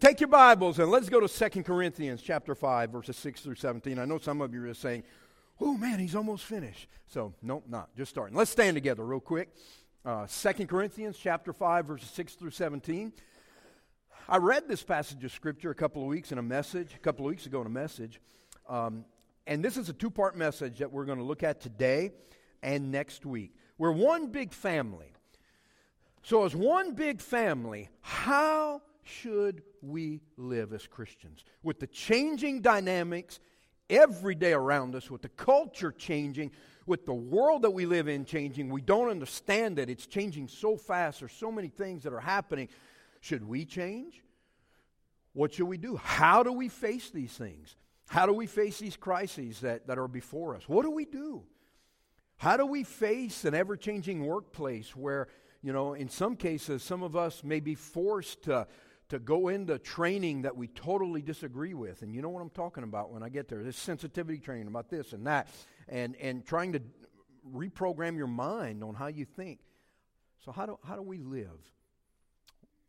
Take your Bibles and let's go to 2 Corinthians chapter 5, verses 6 through 17. I know some of you are saying, oh man, he's almost finished. So, nope, not. Just starting. Let's stand together real quick. Uh, 2 Corinthians chapter 5, verses 6 through 17. I read this passage of Scripture a couple of weeks in a message, a couple of weeks ago in a message. Um, and this is a two part message that we're going to look at today and next week. We're one big family. So, as one big family, how should we live as Christians? With the changing dynamics every day around us, with the culture changing, with the world that we live in changing, we don't understand that it's changing so fast. There's so many things that are happening. Should we change? What should we do? How do we face these things? How do we face these crises that, that are before us? What do we do? How do we face an ever changing workplace where, you know, in some cases, some of us may be forced to to go into training that we totally disagree with. And you know what I'm talking about when I get there. This sensitivity training about this and that. And, and trying to reprogram your mind on how you think. So, how do, how do we live?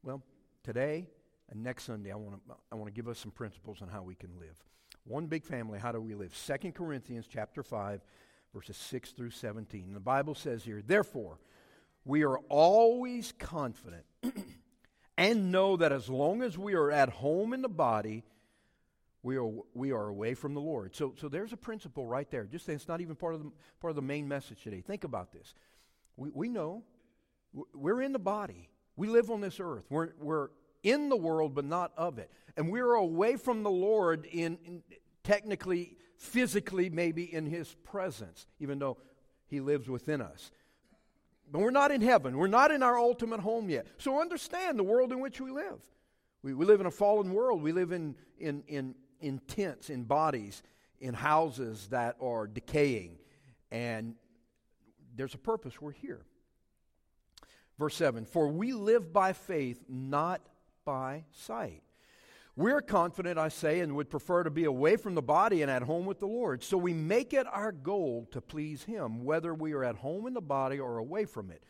Well, today and next Sunday, I want to I want to give us some principles on how we can live. One big family, how do we live? Second Corinthians chapter 5, verses 6 through 17. The Bible says here, Therefore, we are always confident and know that as long as we are at home in the body, we are, we are away from the Lord. So, so there's a principle right there. Just it's not even part of, the, part of the main message today. Think about this. We, we know we're in the body, we live on this earth. We're, we're in the world, but not of it. And we're away from the Lord in, in technically, physically, maybe in His presence, even though He lives within us. But we're not in heaven. We're not in our ultimate home yet. So understand the world in which we live. We, we live in a fallen world. We live in, in, in, in tents, in bodies, in houses that are decaying. And there's a purpose. We're here. Verse 7 For we live by faith, not by sight. We're confident, I say, and would prefer to be away from the body and at home with the Lord. So we make it our goal to please Him, whether we are at home in the body or away from it.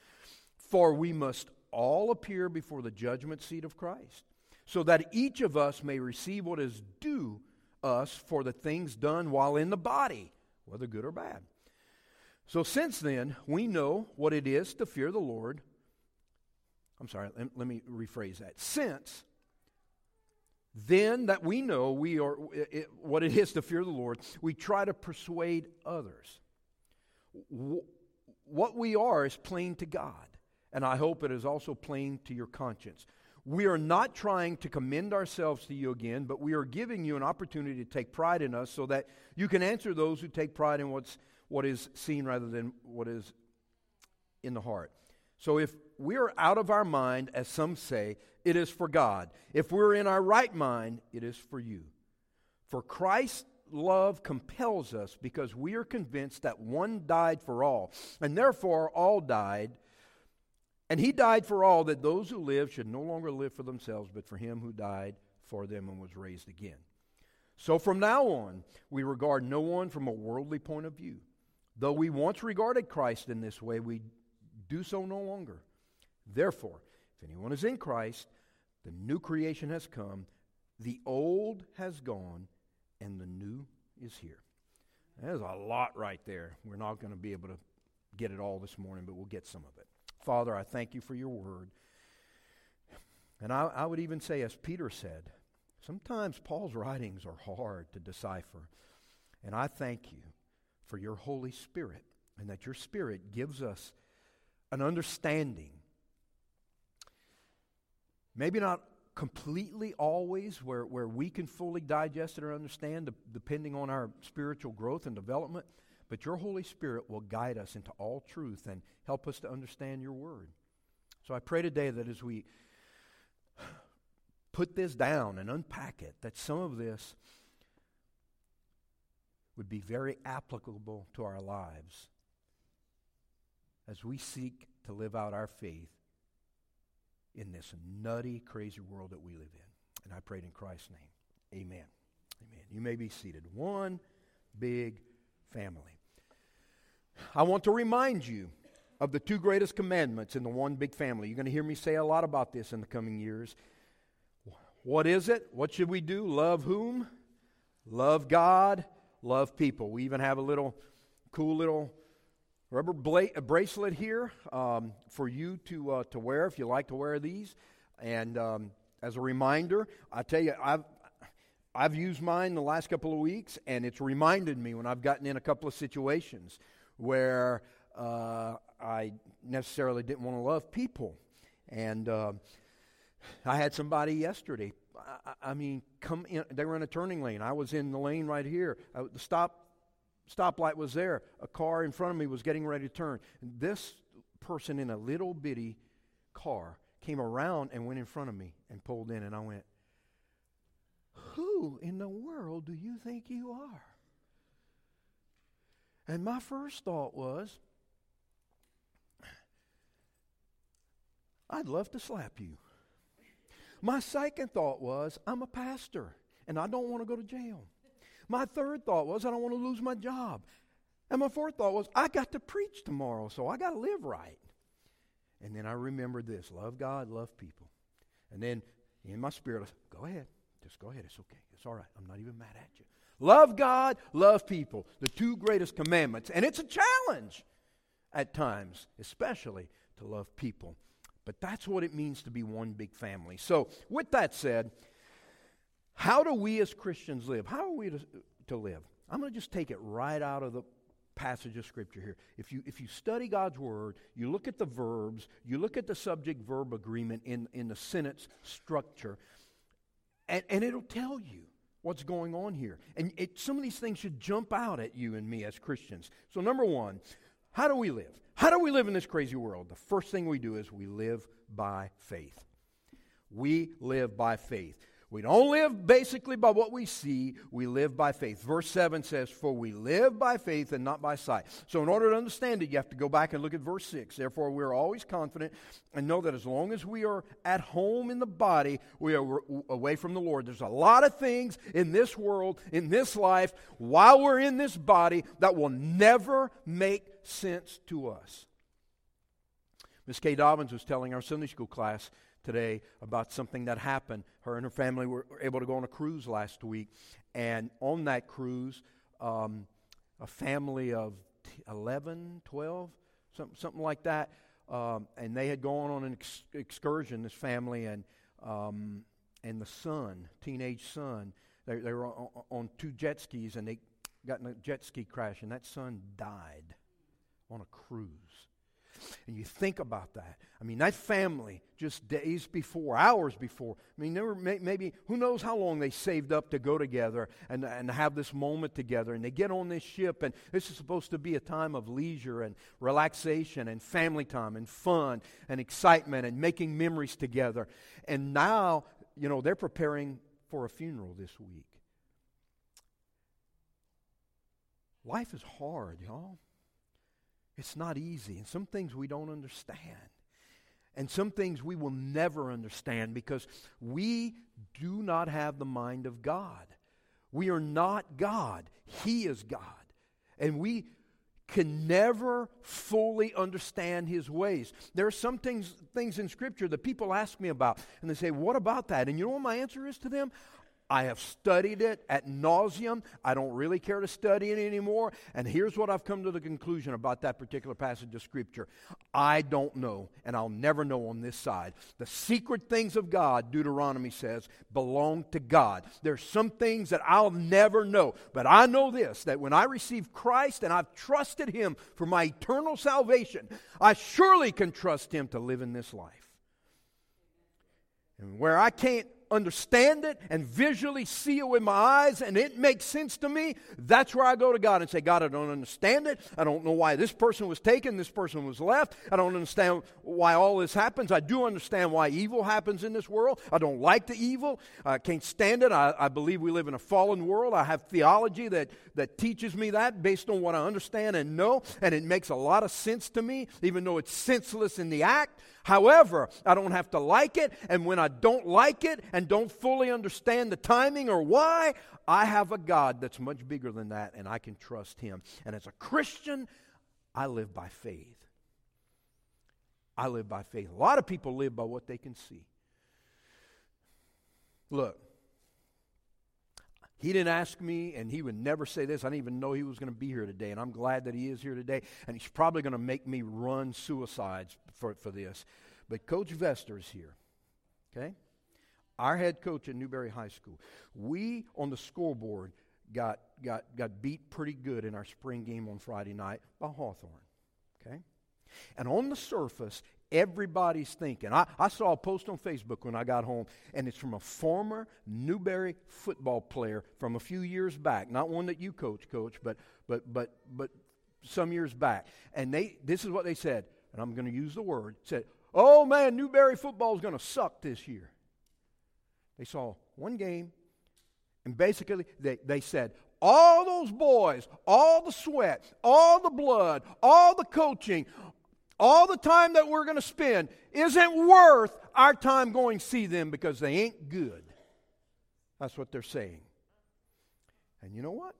For we must all appear before the judgment seat of Christ, so that each of us may receive what is due us for the things done while in the body, whether good or bad. So since then, we know what it is to fear the Lord. I'm sorry, let, me rephrase that. Since then that we know we are it, what it is to fear the Lord, we try to persuade others. what we are is plain to God, and I hope it is also plain to your conscience. We are not trying to commend ourselves to you again, but we are giving you an opportunity to take pride in us so that you can answer those who take pride in what's, what is seen rather than what is in the heart. So if we are out of our mind, as some say, it is for God. If we're in our right mind, it is for you. For Christ's love compels us because we are convinced that one died for all, and therefore all died. And he died for all, that those who live should no longer live for themselves, but for him who died for them and was raised again. So from now on, we regard no one from a worldly point of view. Though we once regarded Christ in this way, we do so no longer. Therefore, if anyone is in Christ, the new creation has come, the old has gone, and the new is here. There's a lot right there. We're not going to be able to get it all this morning, but we'll get some of it. Father, I thank you for your word. And I, I would even say, as Peter said, sometimes Paul's writings are hard to decipher. And I thank you for your Holy Spirit and that your Spirit gives us an understanding Maybe not completely always where, where we can fully digest it or understand, depending on our spiritual growth and development, but your Holy Spirit will guide us into all truth and help us to understand your word. So I pray today that as we put this down and unpack it, that some of this would be very applicable to our lives as we seek to live out our faith in this nutty, crazy world that we live in. And I prayed in Christ's name. Amen. Amen. You may be seated. One big family. I want to remind you of the two greatest commandments in the one big family. You're going to hear me say a lot about this in the coming years. What is it? What should we do? Love whom? Love God, love people. We even have a little cool little rubber bla- bracelet here um, for you to, uh, to wear if you like to wear these. And um, as a reminder, I tell you, I've, I've used mine the last couple of weeks, and it's reminded me when I've gotten in a couple of situations where uh, I necessarily didn't want to love people. And uh, I had somebody yesterday. I, I, mean, come in. They were in a turning lane. I was in the lane right here. I, the stop stoplight was there. A car in front of me was getting ready to turn. And This person in a little bitty car came around and went in front of me and pulled in, and I went, Who in the world do you think you are? And my first thought was, I'd love to slap you. My second thought was, I'm a pastor and I don't want to go to jail. My third thought was, I don't want to lose my job. And my fourth thought was, I got to preach tomorrow, so I got to live right. And then I remembered this love God, love people. And then in my spirit, I said, go ahead. Just go ahead. It's okay. It's all right. I'm not even mad at you. Love God, love people. The two greatest commandments. And it's a challenge at times, especially to love people. But that's what it means to be one big family. So, with that said, how do we as Christians live? How are we to, to live? I'm going to just take it right out of the passage of Scripture here. If you, if you study God's Word, you look at the verbs, you look at the subject verb agreement in, in the sentence structure, and, and it'll tell you what's going on here. And it, some of these things should jump out at you and me as Christians. So, number one, how do we live? How do we live in this crazy world? The first thing we do is we live by faith. We live by faith. We don't live basically by what we see, we live by faith. Verse 7 says, For we live by faith and not by sight. So, in order to understand it, you have to go back and look at verse 6. Therefore, we are always confident and know that as long as we are at home in the body, we are away from the Lord. There's a lot of things in this world, in this life, while we're in this body, that will never make sense to us. Miss Kay Dobbins was telling our Sunday school class today about something that happened. Her and her family were able to go on a cruise last week. And on that cruise, um, a family of 11, 12, something, something like that, um, and they had gone on an ex- excursion, this family, and, um, and the son, teenage son, they, they were on, on two jet skis and they got in a jet ski crash, and that son died on a cruise. And you think about that. I mean, that family, just days before, hours before, I mean, maybe, who knows how long they saved up to go together and, and have this moment together. And they get on this ship, and this is supposed to be a time of leisure and relaxation and family time and fun and excitement and making memories together. And now, you know, they're preparing for a funeral this week. Life is hard, y'all. It's not easy. And some things we don't understand. And some things we will never understand because we do not have the mind of God. We are not God, He is God. And we can never fully understand his ways. There are some things, things in Scripture that people ask me about, and they say, What about that? And you know what my answer is to them? I have studied it at nauseum. I don't really care to study it anymore. And here's what I've come to the conclusion about that particular passage of Scripture I don't know, and I'll never know on this side. The secret things of God, Deuteronomy says, belong to God. There's some things that I'll never know. But I know this that when I receive Christ and I've trusted Him for my eternal salvation, I surely can trust Him to live in this life. And where I can't understand it and visually see it with my eyes and it makes sense to me, that's where I go to God and say, God, I don't understand it. I don't know why this person was taken, this person was left. I don't understand why all this happens. I do understand why evil happens in this world. I don't like the evil. I can't stand it. I, I believe we live in a fallen world. I have theology that, that teaches me that based on what I understand and know, and it makes a lot of sense to me, even though it's senseless in the act. However, I don't have to like it, and when I don't like it and don't fully understand the timing or why, I have a God that's much bigger than that, and I can trust Him. And as a Christian, I live by faith. I live by faith. A lot of people live by what they can see. Look, he didn't ask me, and he would never say this. I didn't even know he was going to be here today, and I'm glad that he is here today. And he's probably going to make me run suicides for, for this. But Coach Vester is here, okay? Our head coach at Newberry High School. We, on the scoreboard, got, got, got beat pretty good in our spring game on Friday night by Hawthorne, okay? And on the surface, everybody's thinking. I, I, saw a post on Facebook when I got home, and it's from a former Newberry football player from a few years back. Not one that you coach, coach, but but but but some years back. And they this is what they said, and I'm going to use the word. Said, "Oh man, Newberry football is going to suck this year." They saw one game, and basically they, they said, all those boys, all the sweat, all the blood, all the coaching, all the time that we're going to spend isn't worth our time going to see them because they ain't good. That's what they're saying. And you know what?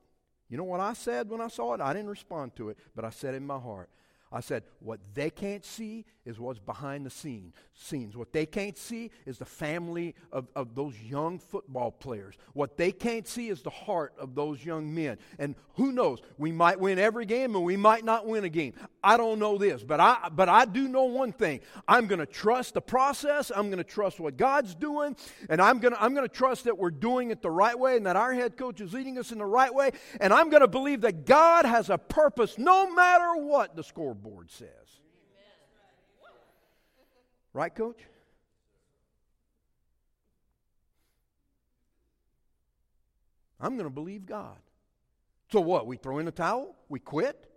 You know what I said when I saw it? I didn't respond to it, but I said in my heart, I said, what they can't see is what's behind the scene, scenes. What they can't see is the family of, of those young football players. What they can't see is the heart of those young men. And who knows, we might win every game and we might not win a game. I don't know this, but I, but I do know one thing. I'm going to trust the process. I'm going to trust what God's doing. And I'm going to I'm going to trust that we're doing it the right way and that our head coach is leading us in the right way. And I'm going to believe that God has a purpose no matter what the scoreboard says. Right, coach? I'm going to believe God. So what? We throw in the towel? We quit?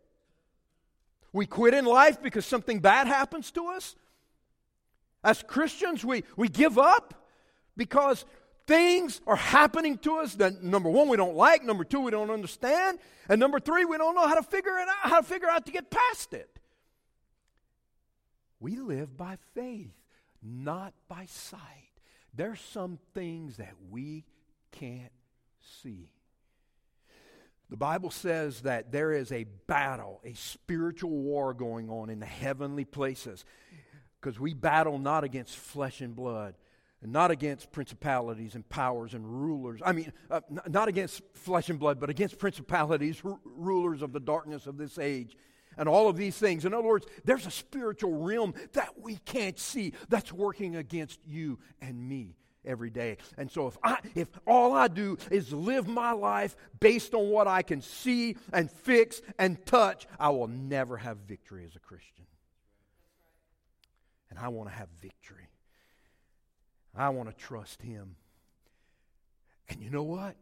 We quit in life because something bad happens to us? As Christians, we, we give up because things are happening to us that number one we don't like, number two we don't understand, and number three we don't know how to figure it out, how to figure out to get past it. We live by faith, not by sight. There's some things that we can't see. The Bible says that there is a battle, a spiritual war going on in the heavenly places because we battle not against flesh and blood and not against principalities and powers and rulers. I mean, uh, n- not against flesh and blood, but against principalities, r- rulers of the darkness of this age and all of these things. In other words, there's a spiritual realm that we can't see that's working against you and me every day. And so if I if all I do is live my life based on what I can see and fix and touch, I will never have victory as a Christian. And I want to have victory. I want to trust him. And you know what?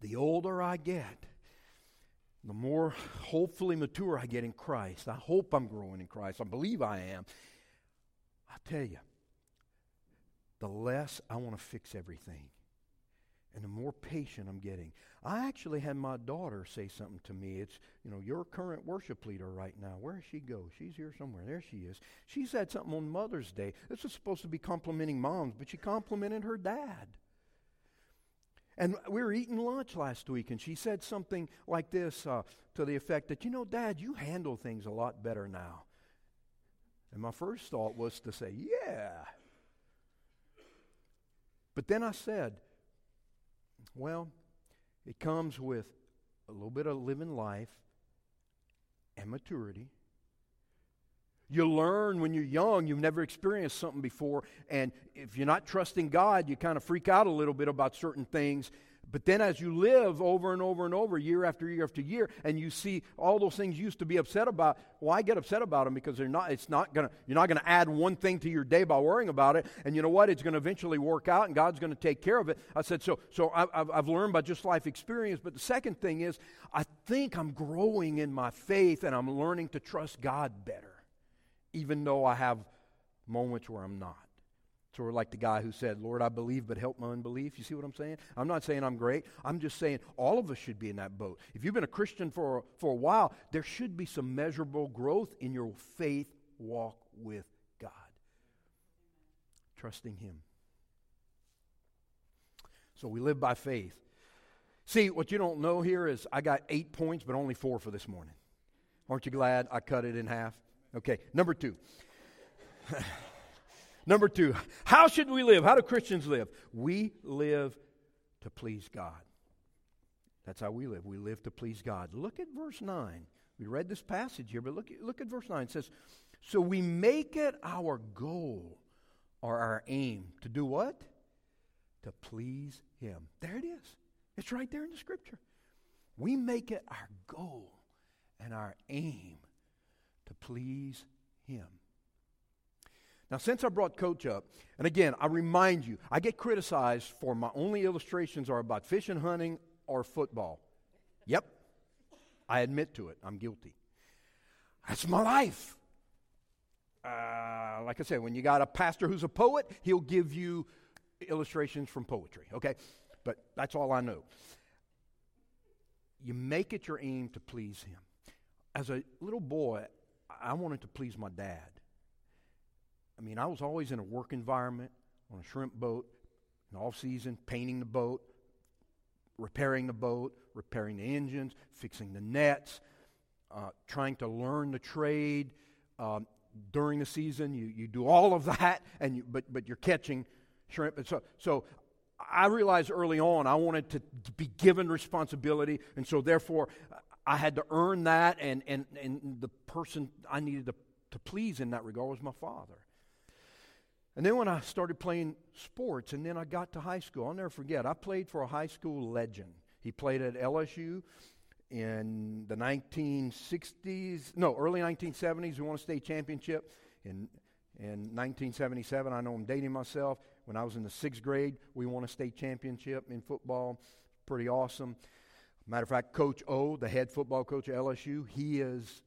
The older I get, the more hopefully mature I get in Christ. I hope I'm growing in Christ. I believe I am. I tell you, the less I want to fix everything. And the more patient I'm getting. I actually had my daughter say something to me. It's, you know, your current worship leader right now. Where does she go? She's here somewhere. There she is. She said something on Mother's Day. This was supposed to be complimenting moms, but she complimented her dad. And we were eating lunch last week, and she said something like this uh, to the effect that, you know, Dad, you handle things a lot better now. And my first thought was to say, yeah. But then I said, well, it comes with a little bit of living life and maturity. You learn when you're young, you've never experienced something before, and if you're not trusting God, you kind of freak out a little bit about certain things. But then as you live over and over and over, year after year after year, and you see all those things you used to be upset about, why get upset about them? Because they're not, it's not gonna, you're not gonna add one thing to your day by worrying about it. And you know what? It's gonna eventually work out and God's gonna take care of it. I said, so, so I've, I've learned by just life experience. But the second thing is, I think I'm growing in my faith and I'm learning to trust God better even though I have moments where I'm not. Sort of like the guy who said, Lord, I believe, but help my unbelief. You see what I'm saying? I'm not saying I'm great. I'm just saying all of us should be in that boat. If you've been a Christian for, for a while, there should be some measurable growth in your faith walk with God. Trusting Him. So we live by faith. See, what you don't know here is I got eight points, but only four for this morning. Aren't you glad I cut it in half? Okay, number two. Number two, how should we live? How do Christians live? We live to please God. That's how we live. We live to please God. Look at verse 9. We read this passage here, but look, look at verse 9. It says, So we make it our goal or our aim to do what? To please Him. There it is. It's right there in the scripture. We make it our goal and our aim to please Him. Now, since I brought Coach up, and again, I remind you, I get criticized for my only illustrations are about fishing, hunting, or football. Yep, I admit to it. I'm guilty. That's my life. Uh, like I said, when you got a pastor who's a poet, he'll give you illustrations from poetry, okay? But that's all I know. You make it your aim to please him. As a little boy, I wanted to please my dad. I mean, I was always in a work environment on a shrimp boat, in off season, painting the boat, repairing the boat, repairing the engines, fixing the nets, uh, trying to learn the trade. Um, during the season, you, you do all of that, and you, but, but you're catching shrimp. And so, so I realized early on I wanted to, be given responsibility, and so therefore I had to earn that, and, and, and the person I needed to, to please in that regard was my father. And then when I started playing sports, and then I got to high school, I'll never forget, I played for a high school legend. He played at LSU in the 1960s, no, early 1970s. We won a state championship. In, in 1977, I know I'm dating myself. When I was in the sixth grade, we won a state championship in football. Pretty awesome. Matter of fact, Coach O, the head football coach at LSU, he is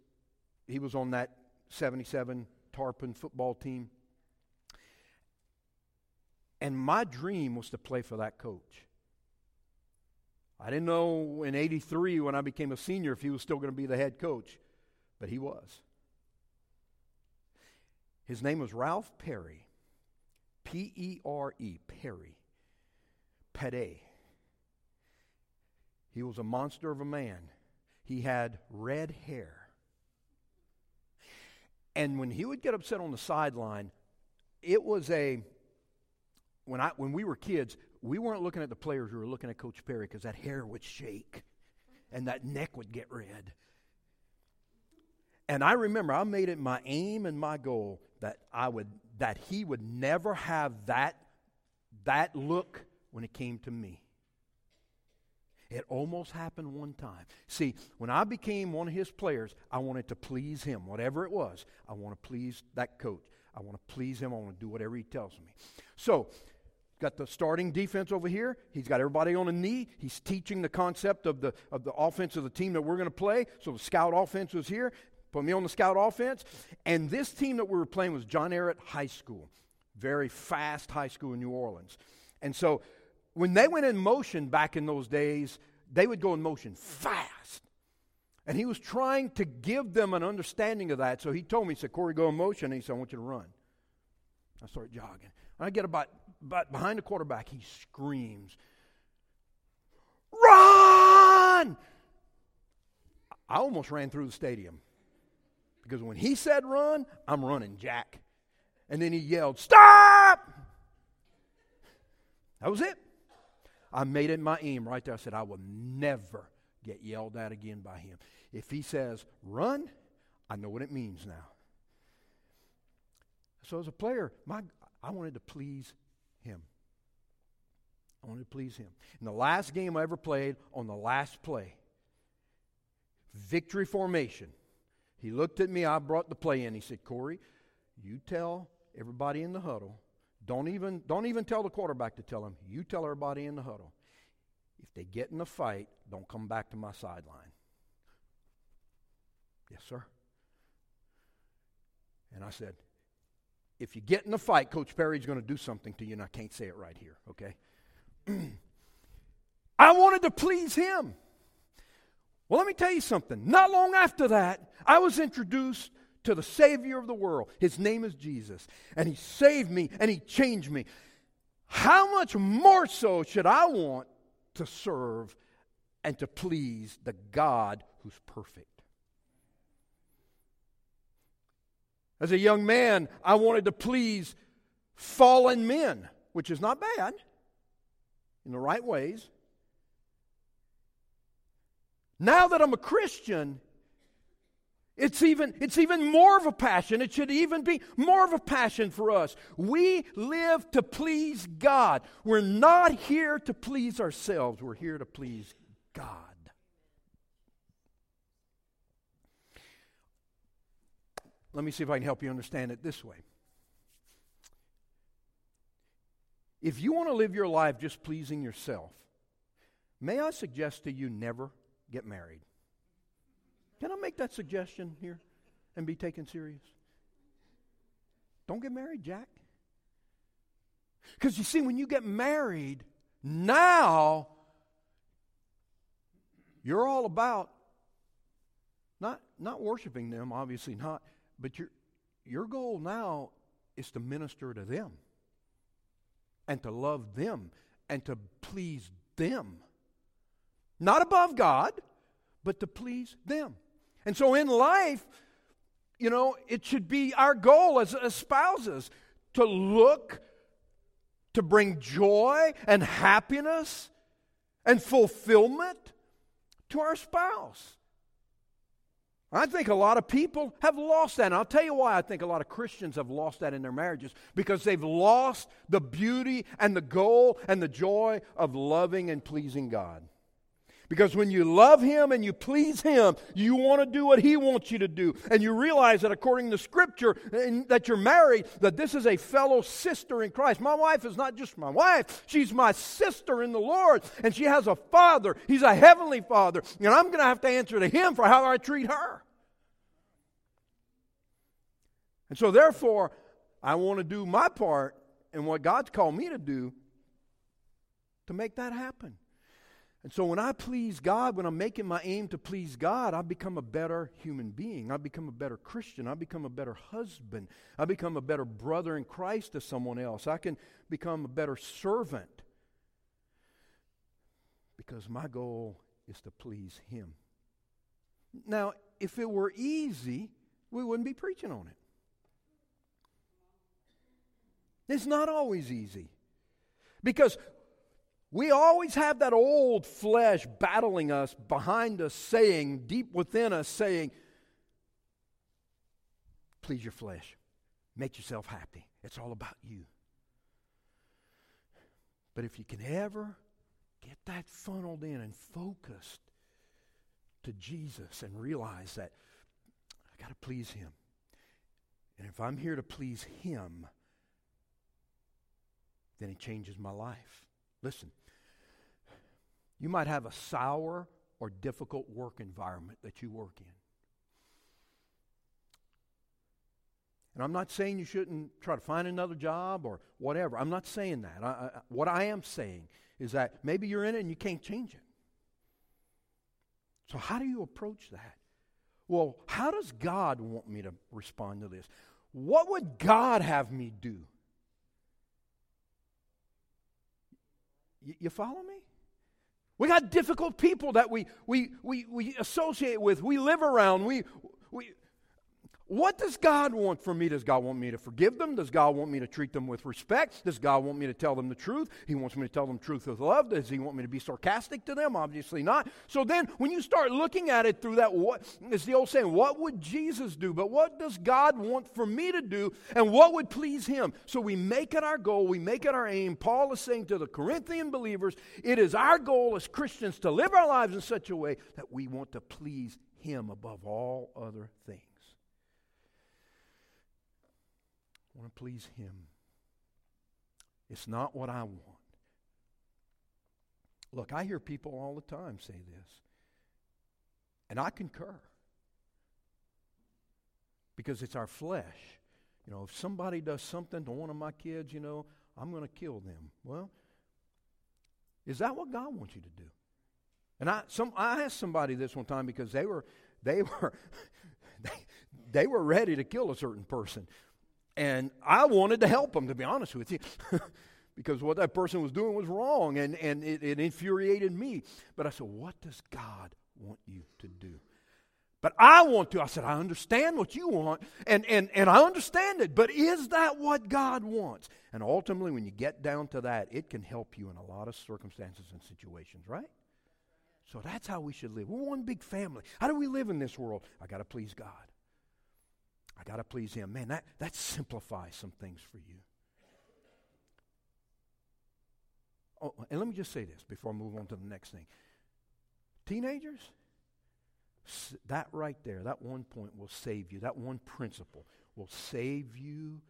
he was on that 77 Tarpon football team. And my dream was to play for that coach. I didn't know in 83 when I became a senior if he was still going to be the head coach, but he was. His name was Ralph Perry. P E R E, Perry. Pede. He was a monster of a man. He had red hair. And when he would get upset on the sideline, it was a when I when we were kids, we weren't looking at the players, we were looking at Coach Perry because that hair would shake and that neck would get red. And I remember I made it my aim and my goal that I would that he would never have that that look when it came to me. It almost happened one time. See, when I became one of his players, I wanted to please him, whatever it was. I want to please that coach. I want to please him. I want to do whatever he tells me. So, got the starting defense over here. He's got everybody on a knee. He's teaching the concept of the, of the offense of the team that we're going to play. So the scout offense was here. Put me on the scout offense. And this team that we were playing was John Ehret High School, very fast high school in New Orleans. And so when they went in motion back in those days, they would go in motion fast. And he was trying to give them an understanding of that. So he told me, he said, Corey, go in motion. And he said, I want you to run. I started jogging. And I get about, about behind the quarterback, he screams, Run! I almost ran through the stadium. Because when he said run, I'm running, Jack. And then he yelled, Stop! That was it. I made it my aim right there. I said, I will never get yelled at again by him. If he says run, I know what it means now. So as a player, my I wanted to please him. I wanted to please him. In the last game I ever played, on the last play, victory formation, he looked at me. I brought the play in. He said, Corey, you tell everybody in the huddle. Don't even, don't even tell the quarterback to tell him. You tell everybody in the huddle. If they get in a fight, don't come back to my sideline. Yes, sir. And I said, if you get in a fight, Coach Perry's going to do something to you, and I can't say it right here, okay? I wanted to please him. Well, let me tell you something. Not long after that, I was introduced to the Savior of the world. His name is Jesus. And He saved me and He changed me. How much more so should I want to serve and to please the God who's perfect? As a young man, I wanted to please fallen men, which is not bad in the right ways. Now that I'm a Christian, it's even, it's even more of a passion. It should even be more of a passion for us. We live to please God. We're not here to please ourselves, we're here to please God. Let me see if I can help you understand it this way. If you want to live your life just pleasing yourself, may I suggest to you never get married? Can I make that suggestion here and be taken serious? Don't get married, Jack. Because you see, when you get married, now you're all about not, not worshiping them, obviously not, but your, your goal now is to minister to them and to love them and to please them. Not above God, but to please them. And so in life, you know, it should be our goal as, as spouses to look to bring joy and happiness and fulfillment to our spouse. I think a lot of people have lost that. And I'll tell you why I think a lot of Christians have lost that in their marriages because they've lost the beauty and the goal and the joy of loving and pleasing God. Because when you love Him and you please Him, you want to do what He wants you to do. And you realize that according to Scripture, that you're married, that this is a fellow sister in Christ. My wife is not just my wife, she's my sister in the Lord. And she has a father. He's a heavenly father. And I'm going to have to answer to Him for how I treat her. And so, therefore, I want to do my part in what God's called me to do to make that happen. And so when I please God, when I'm making my aim to please God, I become a better human being. I become a better Christian. I become a better husband. I become a better brother in Christ to someone else. I can become a better servant because my goal is to please Him. Now, if it were easy, we wouldn't be preaching on it. It's not always easy. Because we always have that old flesh battling us behind us, saying, deep within us, saying, please your flesh. Make yourself happy. It's all about you. But if you can ever get that funneled in and focused to Jesus and realize that I got to please Him. And if I'm here to please Him, then it changes my life. Listen, you might have a sour or difficult work environment that you work in. And I'm not saying you shouldn't try to find another job or whatever. I'm not saying that. I, I, what I am saying is that maybe you're in it and you can't change it. So, how do you approach that? Well, how does God want me to respond to this? What would God have me do? Y- you follow me? We got difficult people that we, we, we, we associate with, we live around, we, we, what does God want from me? Does God want me to forgive them? Does God want me to treat them with respect? Does God want me to tell them the truth? He wants me to tell them truth with love. Does He want me to be sarcastic to them? Obviously not. So then, when you start looking at it through that, what is the old saying? What would Jesus do? But what does God want for me to do? And what would please Him? So we make it our goal. We make it our aim. Paul is saying to the Corinthian believers, it is our goal as Christians to live our lives in such a way that we want to please Him above all other things. I want to please Him. It's not what I want. Look, I hear people all the time say this, and I concur. Because it's our flesh. You know, if somebody does something to one of my kids, you know, I'm going to kill them. Well, is that what God wants you to do? And I, some, I asked somebody this one time because they were, they were, they, they were ready to kill a certain person. And I wanted to help him, to be honest with you, because what that person was doing was wrong and, and it, it infuriated me. But I said, What does God want you to do? But I want to. I said, I understand what you want, and, and, and I understand it, but is that what God wants? And ultimately, when you get down to that, it can help you in a lot of circumstances and situations, right? So that's how we should live. We're one big family. How do we live in this world? I got to please God. I got to please Him. Man, that, that simplifies some things for you. Oh, and let me just say this before I move on to the next thing. Teenagers, that right there, that one point will save you. That one principle will save you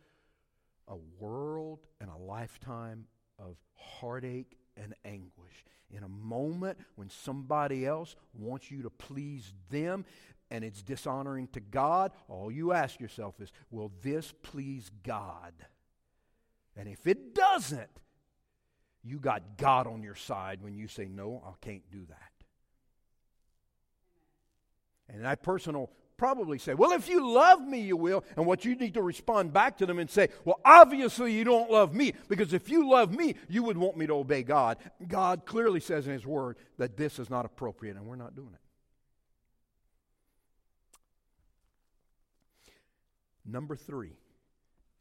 a world and a lifetime of heartache and anguish. In a moment when somebody else wants you to please them and it's dishonoring to God, all you ask yourself is, will this please God? And if it doesn't, you got God on your side when you say, no, I can't do that. And that person will probably say, Well, if you love me, you will. And what you need to respond back to them and say, Well, obviously you don't love me, because if you love me, you would want me to obey God. God clearly says in His Word that this is not appropriate, and we're not doing it. Number three,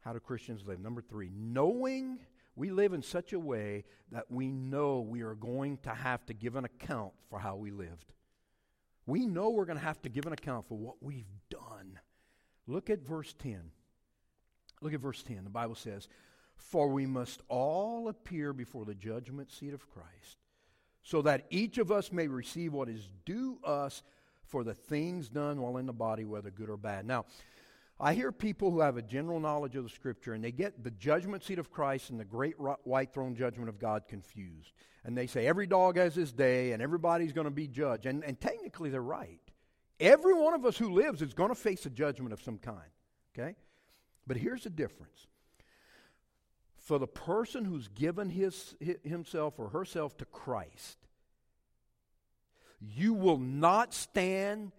how do Christians live? Number three, knowing we live in such a way that we know we are going to have to give an account for how we lived. We know we're going to have to give an account for what we've done. Look at verse 10. Look at verse 10. The Bible says, For we must all appear before the judgment seat of Christ, so that each of us may receive what is due us for the things done while in the body, whether good or bad. Now, I hear people who have a general knowledge of the Scripture and they get the judgment seat of Christ and the great white throne judgment of God confused. And they say every dog has his day and everybody's going to be judged. And, and technically, they're right. Every one of us who lives is going to face a judgment of some kind. Okay? But here's the difference for the person who's given his, himself or herself to Christ, you will not stand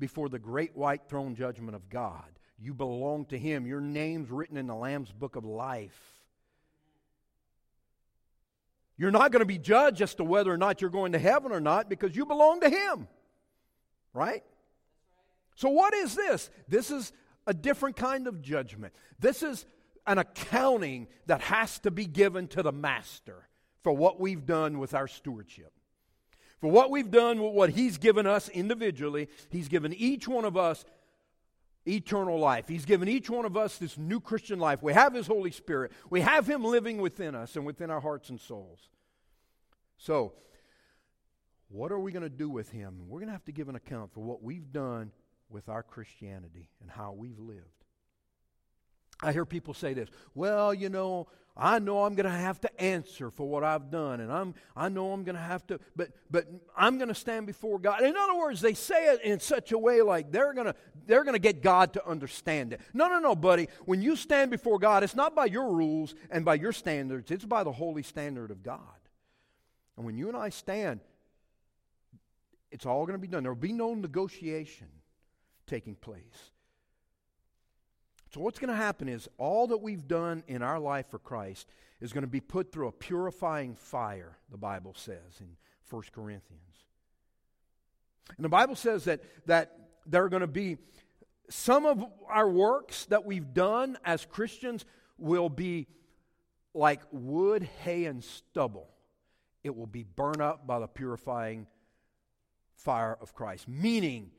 before the great white throne judgment of God. You belong to Him. Your name's written in the Lamb's book of life. You're not going to be judged as to whether or not you're going to heaven or not because you belong to Him. Right? So, what is this? This is a different kind of judgment. This is an accounting that has to be given to the Master for what we've done with our stewardship. For what we've done with what He's given us individually, He's given each one of us eternal life. He's given each one of us this new Christian life. We have His Holy Spirit, we have Him living within us and within our hearts and souls. So, what are we going to do with Him? We're going to have to give an account for what we've done with our Christianity and how we've lived. I hear people say this well, you know, I know I'm going to have to answer for what I've done, and I'm, I know I'm going to have to, but, but I'm going to stand before God. In other words, they say it in such a way like they're going to, they're going to get God to understand it. No, no, no, buddy. When you stand before God, it's not by your rules and by your standards, it's by the holy standard of God. And when you and I stand, it's all going to be done. There will be no negotiation taking place. So, what's going to happen is all that we've done in our life for Christ is going to be put through a purifying fire, the Bible says in 1 Corinthians. And the Bible says that, that there are going to be some of our works that we've done as Christians will be like wood, hay, and stubble. It will be burned up by the purifying fire of Christ. Meaning,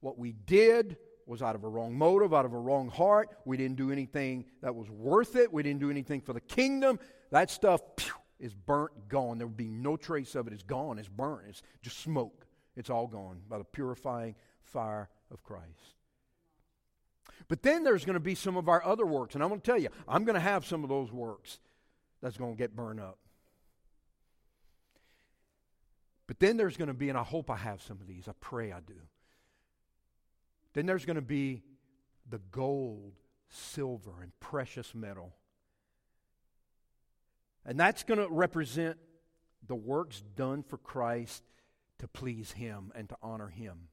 what we did was out of a wrong motive, out of a wrong heart. We didn't do anything that was worth it. We didn't do anything for the kingdom. That stuff pew, is burnt, gone. There will be no trace of it. It's gone. It's burnt. It's just smoke. It's all gone by the purifying fire of Christ. But then there's going to be some of our other works. And I'm going to tell you, I'm going to have some of those works that's going to get burned up. But then there's going to be, and I hope I have some of these, I pray I do. Then there's going to be the gold, silver, and precious metal. And that's going to represent the works done for Christ to please Him and to honor Him.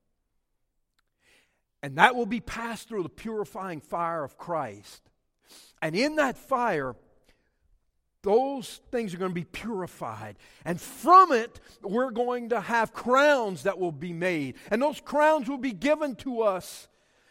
And that will be passed through the purifying fire of Christ. And in that fire, those things are going to be purified. And from it, we're going to have crowns that will be made. And those crowns will be given to us.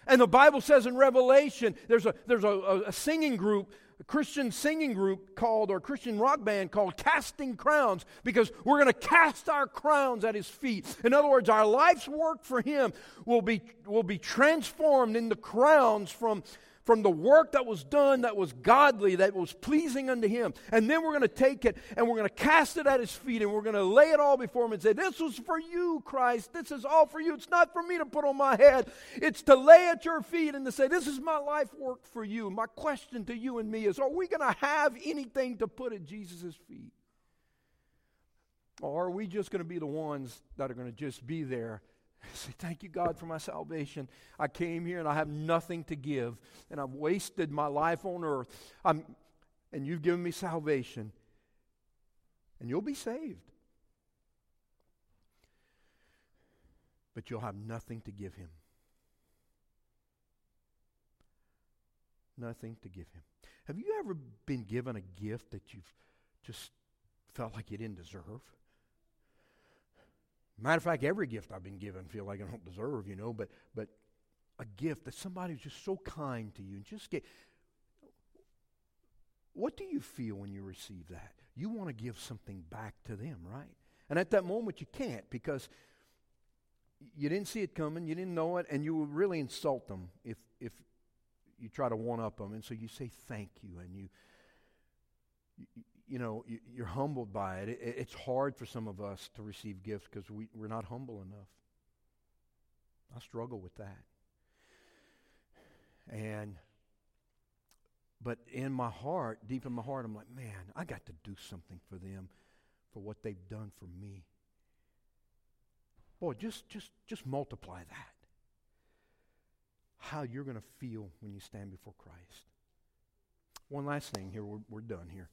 And the Bible says in Revelation, there's a, there's a, a singing group, a Christian singing group called, or Christian rock band called Casting Crowns, because we're going to cast our crowns at his feet. In other words, our life's work for him will be, will be transformed into crowns from from the work that was done that was godly, that was pleasing unto Him. And then we're going to take it and we're going to cast it at His feet and we're going to lay it all before Him and say, This was for you, Christ. This is all for you. It's not for me to put on my head. It's to lay at your feet and to say, This is my life work for you. My question to you and me is, Are we going to have anything to put at Jesus' feet? Or are we just going to be the ones that are going to just be there Say, thank you, God, for my salvation. I came here and I have nothing to give, and I've wasted my life on earth. I'm, and you've given me salvation, and you'll be saved. But you'll have nothing to give him. Nothing to give him. Have you ever been given a gift that you've just felt like you didn't deserve? Matter of fact, every gift I've been given feel like I don't deserve, you know, but but a gift that somebody who's just so kind to you and just get what do you feel when you receive that? You want to give something back to them, right? And at that moment you can't because you didn't see it coming, you didn't know it, and you would really insult them if if you try to one up them. And so you say thank you and you, you know, you're humbled by it. It's hard for some of us to receive gifts because we, we're not humble enough. I struggle with that. And, but in my heart, deep in my heart, I'm like, man, I got to do something for them for what they've done for me. Boy, just, just, just multiply that. How you're going to feel when you stand before Christ. One last thing here, we're, we're done here.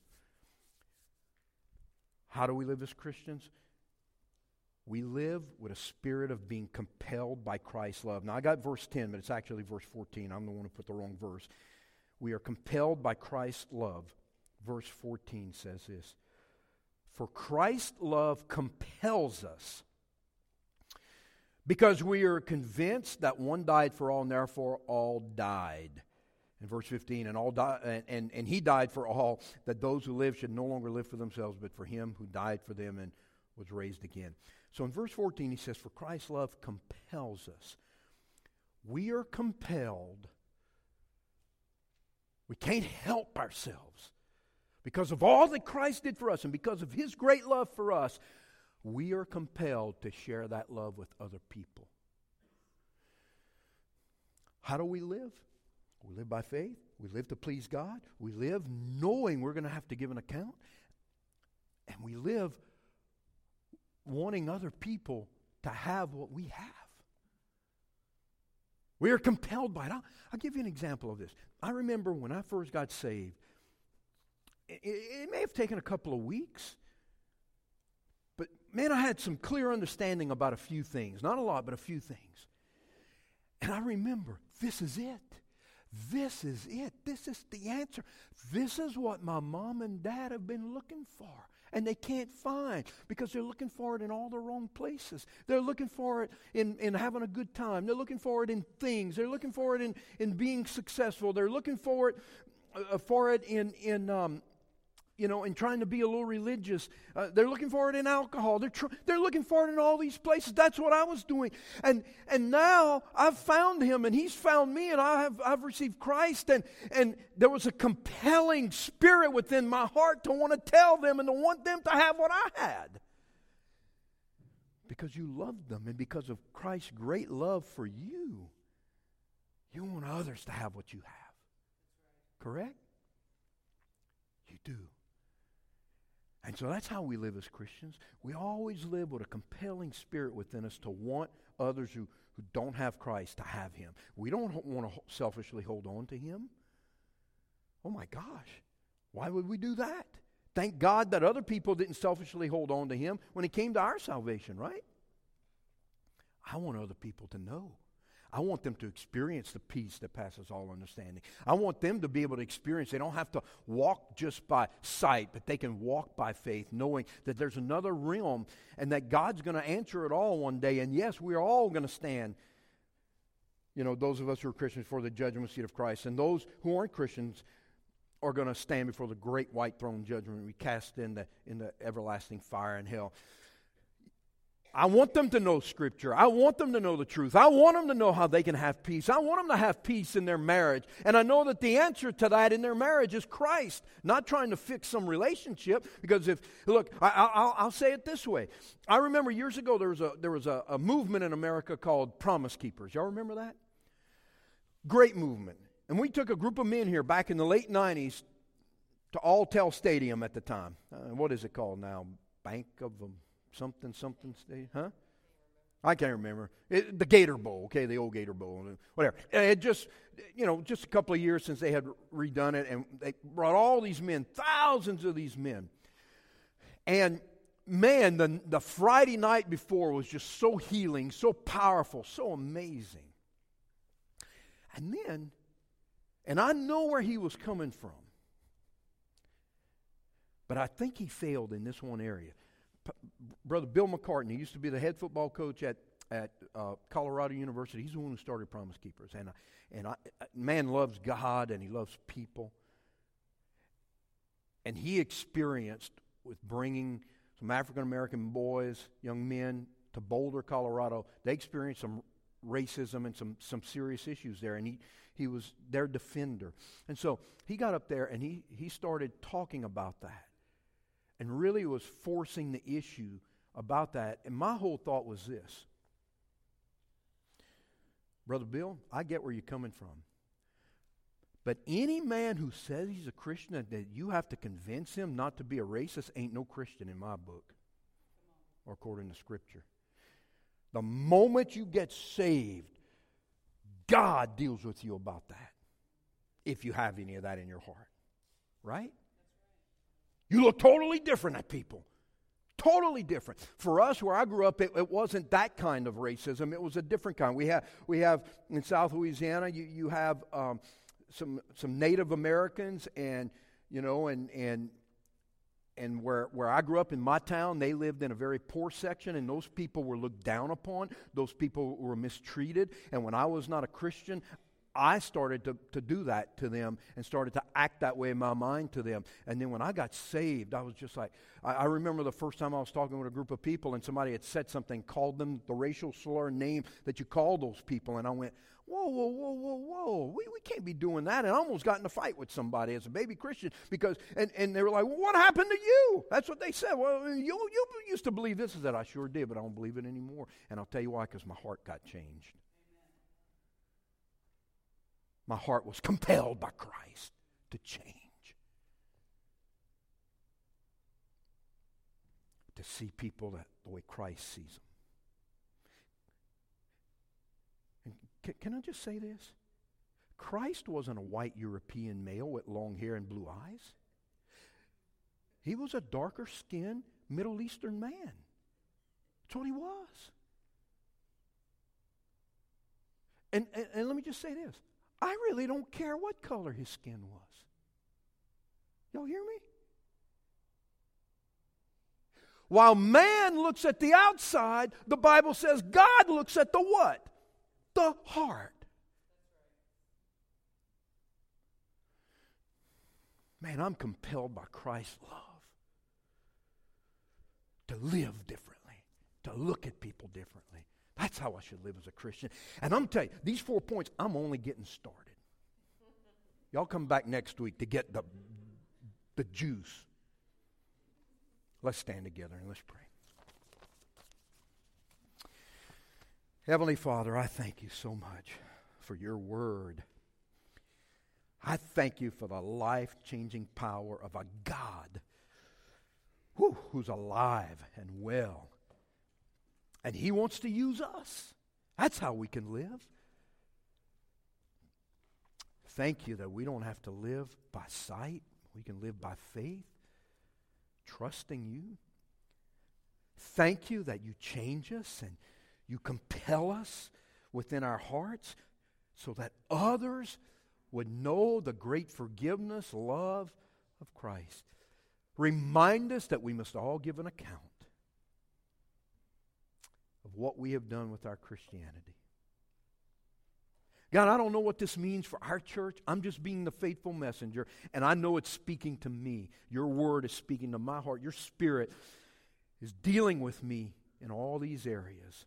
How do we live as Christians? We live with a spirit of being compelled by Christ's love. Now, I got verse 10, but it's actually verse 14. I'm the one who put the wrong verse. We are compelled by Christ's love. Verse 14 says this For Christ's love compels us because we are convinced that one died for all, and therefore all died in verse 15 and all di- and, and, and he died for all that those who live should no longer live for themselves but for him who died for them and was raised again. So in verse 14 he says for christ's love compels us. We are compelled. We can't help ourselves. Because of all that christ did for us and because of his great love for us we are compelled to share that love with other people. How do we live we live by faith. We live to please God. We live knowing we're going to have to give an account. And we live wanting other people to have what we have. We are compelled by it. I'll, I'll give you an example of this. I remember when I first got saved, it, it may have taken a couple of weeks, but man, I had some clear understanding about a few things. Not a lot, but a few things. And I remember, this is it. This is it. This is the answer. This is what my mom and dad have been looking for. And they can't find because they're looking for it in all the wrong places. They're looking for it in, in having a good time. They're looking for it in things. They're looking for it in, in being successful. They're looking for it, uh, for it in, in, um, you know, and trying to be a little religious. Uh, they're looking for it in alcohol. They're, tr- they're looking for it in all these places. That's what I was doing. And, and now I've found him and he's found me and I have, I've received Christ. And, and there was a compelling spirit within my heart to want to tell them and to want them to have what I had. Because you loved them and because of Christ's great love for you, you want others to have what you have. Correct? You do. And so that's how we live as Christians. We always live with a compelling spirit within us to want others who, who don't have Christ to have Him. We don't want to selfishly hold on to Him. Oh my gosh, why would we do that? Thank God that other people didn't selfishly hold on to Him when it came to our salvation, right? I want other people to know. I want them to experience the peace that passes all understanding. I want them to be able to experience. They don't have to walk just by sight, but they can walk by faith, knowing that there's another realm and that God's going to answer it all one day. And yes, we're all going to stand. You know, those of us who are Christians before the judgment seat of Christ, and those who aren't Christians are going to stand before the great white throne judgment. We cast in the in the everlasting fire and hell. I want them to know Scripture. I want them to know the truth. I want them to know how they can have peace. I want them to have peace in their marriage. And I know that the answer to that in their marriage is Christ, not trying to fix some relationship. Because if, look, I, will say it this way. I remember years ago there was, a, there was a, a movement in America called Promise Keepers. Y'all remember that? Great movement. And we took a group of men here back in the late 90s to Alltel Stadium at the time. Uh, what is it called now? Bank of them something something state, huh? I can't remember. It, the Gator Bowl, okay, the old Gator Bowl, whatever. It just, you know, just a couple of years since they had redone it, and they brought all these men, thousands of these men. And man, the, the Friday night before was just so healing, so powerful, so amazing. And then, and I know where he was coming from, but I think he failed in this one area. Brother Bill McCartney used to be the head football coach at at uh, Colorado University. He's the one who started Promise Keepers, and uh, and I, man loves God and he loves people, and he experienced with bringing some African American boys, young men to Boulder, Colorado. They experienced some racism and some some serious issues there, and he he was their defender, and so he got up there and he he started talking about that and really was forcing the issue about that. And my whole thought was this Brother Bill, I get where you're coming from. But any man who says he's a Christian and that you have to convince him not to be a racist ain't no Christian in my book or according to Scripture. The moment you get saved, God deals with you about that if you have any of that in your heart. Right? You look totally different at people. Totally different. For us, where I grew up, it, it, wasn't that kind of racism. It was a different kind. We have, we have in South Louisiana, you, you have um, some, some Native Americans, and, you know, and, and, and where, where I grew up in my town, they lived in a very poor section, and those people were looked down upon. Those people were mistreated. And when I was not a Christian, I started to, to do that to them and started to act that way in my mind to them. And then when I got saved, I was just like, I, I, remember the first time I was talking with a group of people and somebody had said something, called them the racial slur name that you call those people. And I went, whoa, whoa, whoa, whoa, whoa. We, we can't be doing that. And I almost got in a fight with somebody as a baby Christian because, and, and they were like, well, what happened to you? That's what they said. Well, you, you used to believe this. Is that I sure did, but I don't believe it anymore. And I'll tell you why, because my heart got changed my heart was compelled by Christ to change. To see people that, the way Christ sees them. Can, can I just say this? Christ wasn't a white European male with long hair and blue eyes. He was a darker skinned Middle Eastern man. That's what he was. And, and, and, let me just say this I really don't care what color his skin was. Y'all hear me? While man looks at the outside, the Bible says God looks at the what? The heart. Man, I'm compelled by Christ's love to live differently, to look at people differently. That's how I should live as a Christian. And I'm telling you, these four points, I'm only getting started. Y'all come back next week to get the, the juice. Let's stand together and let's pray. Heavenly Father, I thank you so much for your word. I thank you for the life changing power of a God whew, who's alive and well and He wants to use us. That's how we can live. Thank you that we don't have to live by sight, we can live by faith, trusting you. Thank you that you change us and you compel us within our hearts so that others would know the great forgiveness, love of Christ. Remind us that we must all give an account of what we have done with our Christianity. God, I don't know what this means for our church. I'm just being the faithful messenger, and I know it's speaking to me. Your word is speaking to my heart. Your spirit is dealing with me in all these areas.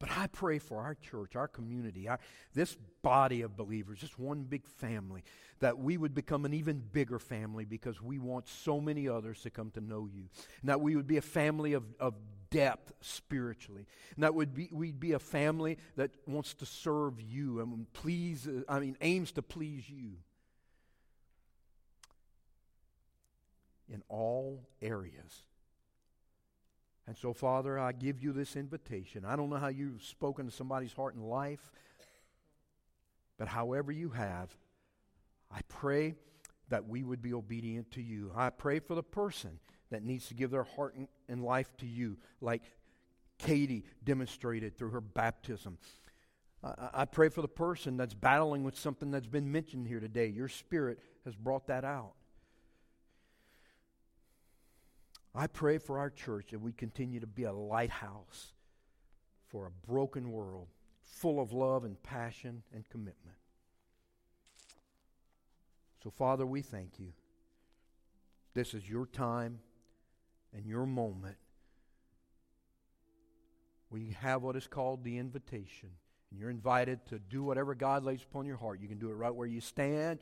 But I pray for our church, our community, our, this body of believers, just one big family, that we would become an even bigger family because we want so many others to come to know you. And that we would be a family of, of depth spiritually. And that would be, we'd be a family that wants to serve you and please, I mean, aims to please you in all areas and so, Father, I give you this invitation. I don't know how you've spoken to somebody's heart and life, but however you have, I pray that we would be obedient to you. I pray for the person that needs to give their heart and life to you, like Katie demonstrated through her baptism. I pray for the person that's battling with something that's been mentioned here today. Your spirit has brought that out. I pray for our church that we continue to be a lighthouse for a broken world full of love and passion and commitment. So, Father, we thank you. This is your time and your moment. We have what is called the invitation. And you're invited to do whatever God lays upon your heart. You can do it right where you stand.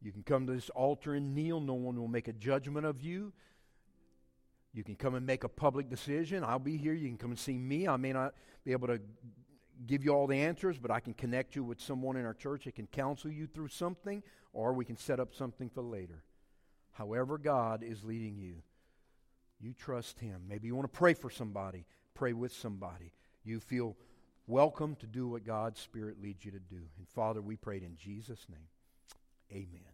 You can come to this altar and kneel. No one will make a judgment of you. You can come and make a public decision. I'll be here. You can come and see me. I may not be able to give you all the answers, but I can connect you with someone in our church that can counsel you through something, or we can set up something for later. However, God is leading you, you trust Him. Maybe you want to pray for somebody, pray with somebody. You feel welcome to do what God's Spirit leads you to do. And Father, we prayed in Jesus' name. Amen.